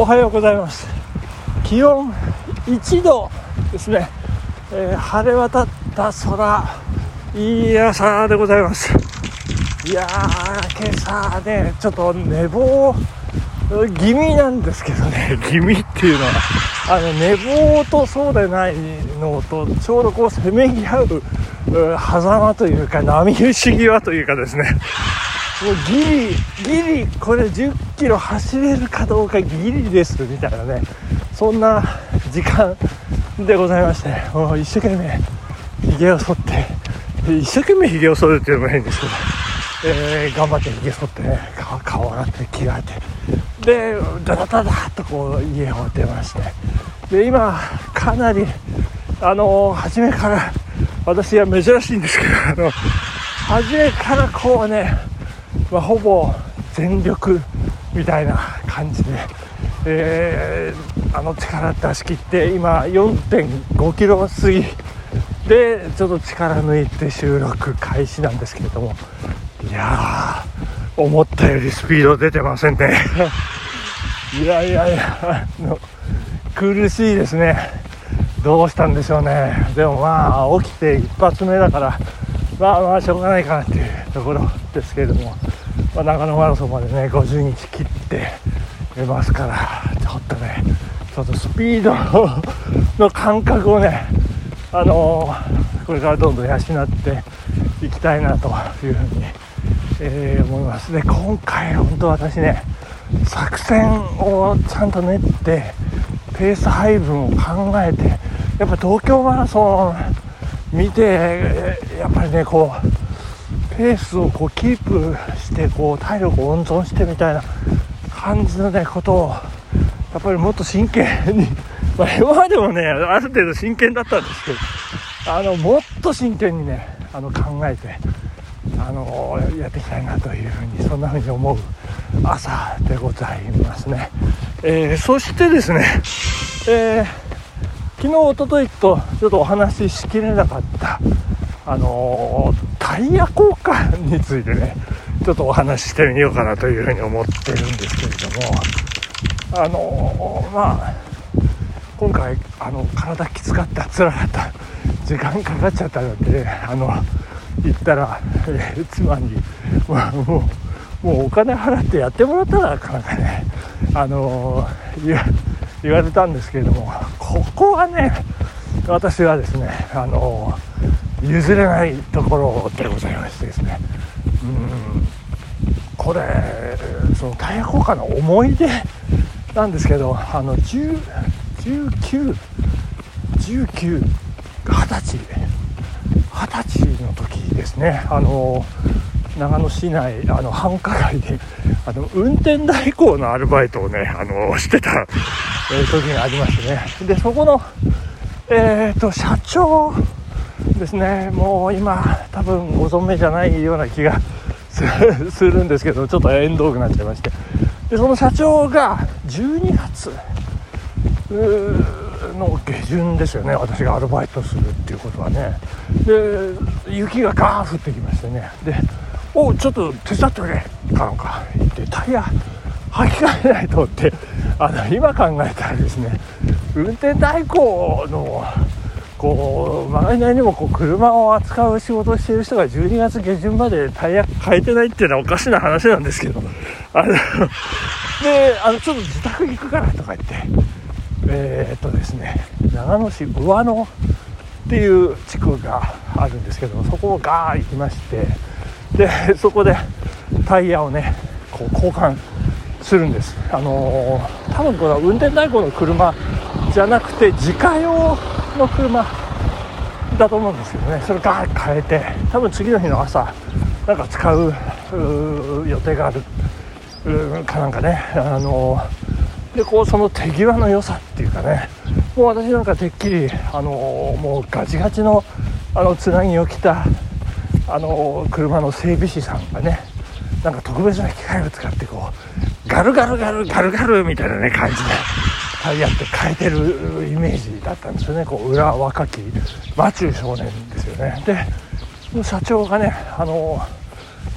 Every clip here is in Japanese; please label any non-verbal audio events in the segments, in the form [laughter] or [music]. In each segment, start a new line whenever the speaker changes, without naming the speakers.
おはようございます。気温1度ですね、えー、晴れ渡った空いい朝でございます。いやー今朝ねちょっと寝坊気味なんですけどね。[laughs] 気味っていうのは？あの寝坊とそうでないのとちょうどこうせめぎ合う狭間というか波打ち際というかですねもうギリギリこれ10キロ走れるかどうかギリですみたいなね。そんな時間でございましてもう一生懸命ひげを剃って一生懸命ひげを剃るっていうのも変ですけど、えー、頑張ってひげ剃ってね顔洗って着替えて。でダダダダッとこう家を出まして。で今かなりあの初めから私は珍しいんですけどあの初めからこうねまあ、ほぼ全力みたいな感じで、えー、あの力出し切って今4.5キロ過ぎでちょっと力抜いて収録開始なんですけれども。いやー思ったよりスピード出てませんね。[laughs] いやいやいやあの苦しいですね。どうしたんでしょうね。でもまあ起きて一発目だからまあまあしょうがないかなっていう。ところですけれどもまあ、長野マラソンまでね50日切ってますからちょっとねちょっとスピードの感覚をねあのー、これからどんどん養っていきたいなというふうに、えー、思います。で今回本当私ね作戦をちゃんと練ってペース配分を考えてやっぱ東京マラソン見てやっぱりねこうペースをこうキープしてこう体力を温存してみたいな感じのねことをやっぱりもっと真剣に、[laughs] まあ、今までもねある程度真剣だったんですけどあのもっと真剣にねあの考えてあのやっていきたいなというふうにそんなふうに思う朝でございますね、えー、そしてですね、えー、昨日おとといとちょっとお話ししきれなかったあのータイヤ交換についてねちょっとお話ししてみようかなというふうに思ってるんですけれどもあのまあ今回あの体きつかった辛かった時間かかっちゃったのであの言ったら、えー、妻に、まあ、もうもうお金払ってやってもらったらかなかねあの言われたんですけれどもここはね私はですねあの譲れないところでございましてですね。うん。これその太陽光の思い出なんですけどあの1919 20歳二十歳の時ですね。あの長野市内あの繁華街であの運転代行のアルバイトをねあのしてた、えー、時がありましてね。でそこのえっ、ー、と社長ですね。もう今多分ご存命じゃないような気が [laughs] するんですけどちょっと縁遠くなっちゃいまして。でその社長が12月の下旬ですよね。私がアルバイトするっていうことはね。で雪がガー降ってきましてね。で「おちょっと手伝ってくれ」かなんか。言ってタイヤ履き替えないとって。あの今考えたらですね運転代行のこう周りにもこう車を扱う仕事をしている人が12月下旬までタイヤ変えてないっていうのはおかしな話なんですけど。あのであのちょっと自宅行くからとか言って。えー、っとですね長野市上野っていう地区があるんですけどもそこをガー行きましてでそこでタイヤをねこう交換するんです。あのー、多分この運転代行の車じゃなくて自家用の車だと思うんですけどね。それガーッ変えて多分次の日の朝なんか使う予定があるかなんかねあのでこうその手際の良さっていうかねもう私なんかてっきりあのもうガチガチのあのつなぎを着たあの車の整備士さんがねなんか特別な機械を使ってこうガルガルガルガルガルみたいなね感じで。タイヤって変えてるイメージだったんですよね。こう裏若きマチュー少年ですよね。で社長がねあの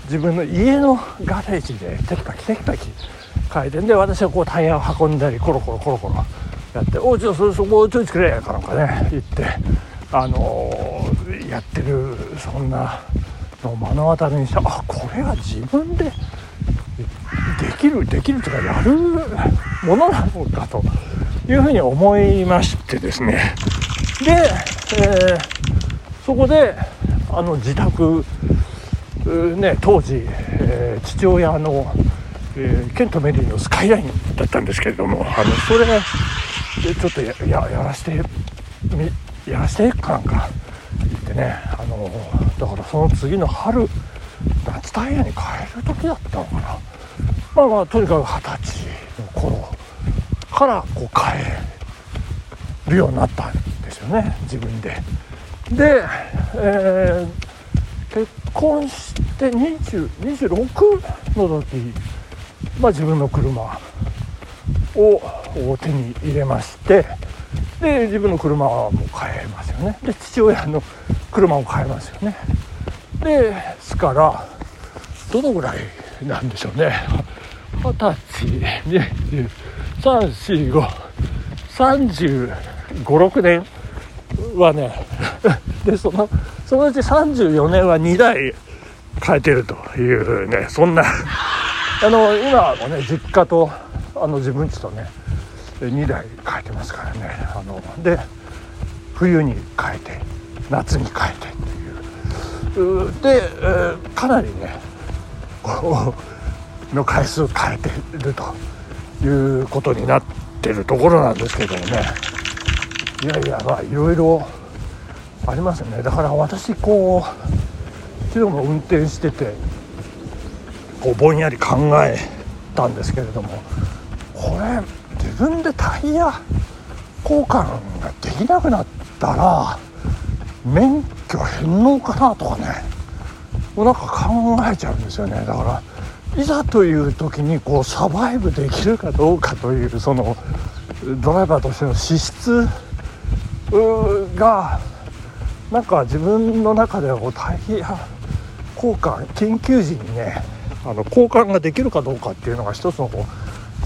自分の家のガレージでテキパキテキパキ回転で私はこうタイヤを運んだりコロコロコロコロやって「おうちょそそこちょいつくれ」かなんかね言ってあのーやってるそんなのを目の当たりにしてあこれが自分でできるできるとかやるものなのかと。いうふうに思いましてですね。で、えーそこであの自宅ね、当時、えー父親の、えーケント・メリーのスカイラインだったんですけれどもあのそれでちょっとやややらしてやらしてかなんか言ってねあのだからその次の春夏タイヤに変える時だったのかな。まあまあとにかく二十歳の頃からこう変えるようになったんですよね自分で。で、えー結婚して20 26の時、まあ、自分の車を手に入れましてで自分の車はもう買えますよね。で父親の車も買えますよね。ですからどのぐらいなんでしょうね。二十歳345356年はね [laughs] でそのそのうち34年は2台変えてるというねそんな。あの今もね実家とあの自分家とね2台変えてますからね。あので冬に変えて夏に変えてっていう。で、かなりねの回数変えてると。いうことになってるところなんですけどもね。いやいやまあいろいろありますよね。だから私こう昨日も運転しててこうぼんやり考えたんですけれどもこれ自分でタイヤ交換ができなくなったら免許返納かなとかねなんか考えちゃうんですよね。だからいざという時にこうサバイブできるかどうかというそのドライバーとしての資質がなんか自分の中ではこうタイヤ交換緊急時にねあの交換ができるかどうかっていうのが一つのこう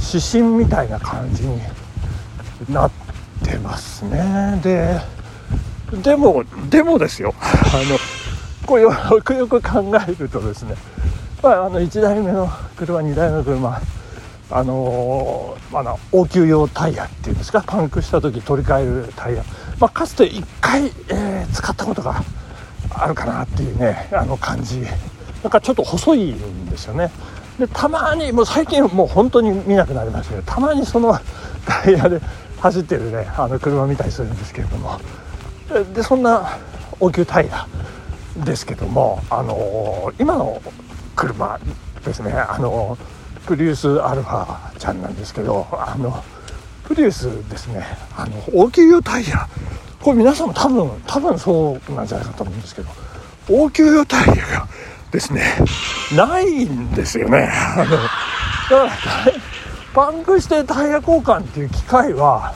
指針みたいな感じになってますね。ででもでもですよ。あのこうよくよく考えるとですね、まあ、あの1台目の車2台目の車あのーまあ、応急用タイヤっていうんですかパンクした時取り替えるタイヤ、まあ、かつて1回、えー使ったことがあるかなっていうねあの感じ。なんかちょっと細いんですよね。でたまにもう最近もう本当に見なくなりましたけどたまにそのタイヤで走ってるねあの車見たりするんですけれども。でそんな応急タイヤですけどもあのー今の車ですね。あのプリウスアルファちゃんなんですけどあのプリウスですね。あの応急用タイヤ。これ皆さんも多分多分そうなんじゃないかと思うんですけど応急用タイヤがですね。ないんですよね。あのだからパンクしてタイヤ交換っていう機会は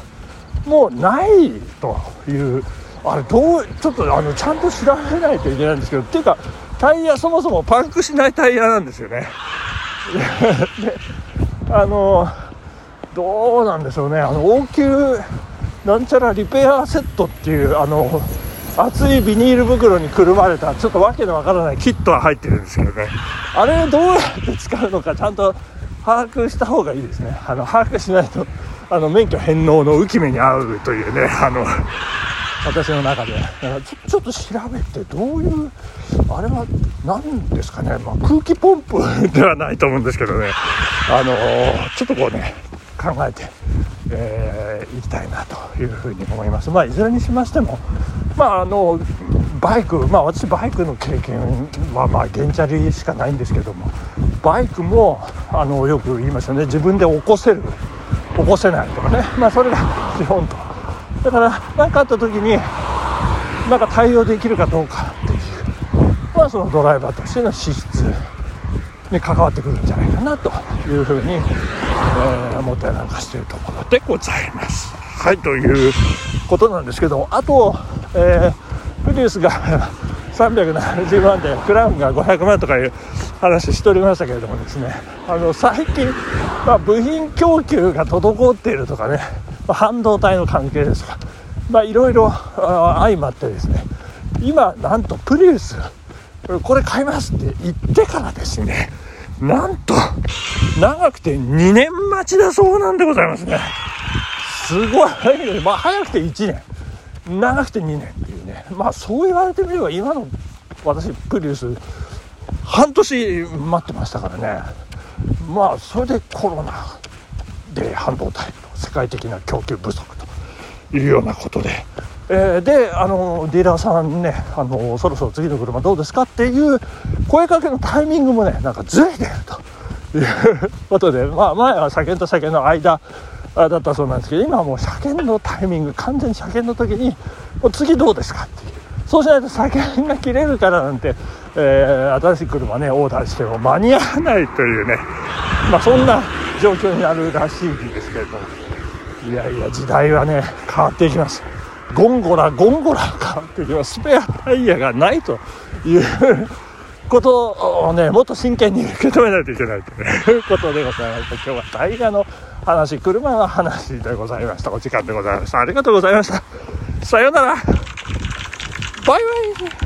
もうないというあれどうちょっとあのちゃんと調べないといけないんですけどっていうかタイヤそもそもパンクしないタイヤなんですよね。[laughs] であのどうなんでしょうね。あの応急なんちゃらリペアセットっていうあの厚いビニール袋にくるまれたちょっとわけのわからないキットが入ってるんですけどね。あれをどうやって使うのかちゃんと把握した方がいいですね。あの把握しないとあの免許返納の浮き目に遭うというねあの私の中で。[laughs] ちょっと調べてどういうあれは何ですかね、まあ、空気ポンプではないと思うんですけどね。あのちょっとこうね考えて、えー、いきたいなというふうに思います。まあいずれにしましてもまああのバイクまあ私バイクの経験はまあ原チャリしかないんですけどもバイクもあのよく言いますよね。自分で起こせる起こせないとかね。まあそれが基本と。だから何かあった時になんか対応できるかどうかっていうまあそのドライバーとしての資質に関わってくるんじゃないかなというふうに、えー思ったりなんかしているところでございます。はいということなんですけどあと、えープリウスが [laughs] 370万でクラウンが500万とかいう話しておりましたけれどもですねあの最近、まあ、部品供給が滞っているとかね、まあ、半導体の関係ですとか、まあ、いろいろ相まってですね。今なんとプリウス。これ買いますって言ってからですね。なんと長くて2年待ちだそうなんでございますね。すごい、まあ、早くて1年。長くて2年っていうね。まあそう言われてみれば今の私プリウス半年待ってましたからね。まあそれでコロナで半導体の世界的な供給不足というようなことで、えー、であのディーラーさんねあのそろそろ次の車どうですかっていう声かけのタイミングもねなんかずれてるということで、まあ、前は車検と車検の間だったそうなんですけど今はもう車検のタイミング完全に車検の時にもう次どうですかっていう。そうしないと車検が切れるからなんて、えー、新しい車ねオーダーしても間に合わないというね、まあ、そんな状況になるらしいんですけれども。いやいや時代はね変わっていきます。ゴンゴラゴンゴラ変わっていきます。スペアタイヤがないということをねもっと真剣に受け止めないといけないということでございました今日はタイヤの話車の話でございました。お時間でございました。ありがとうございました。さようなら。バイバイ。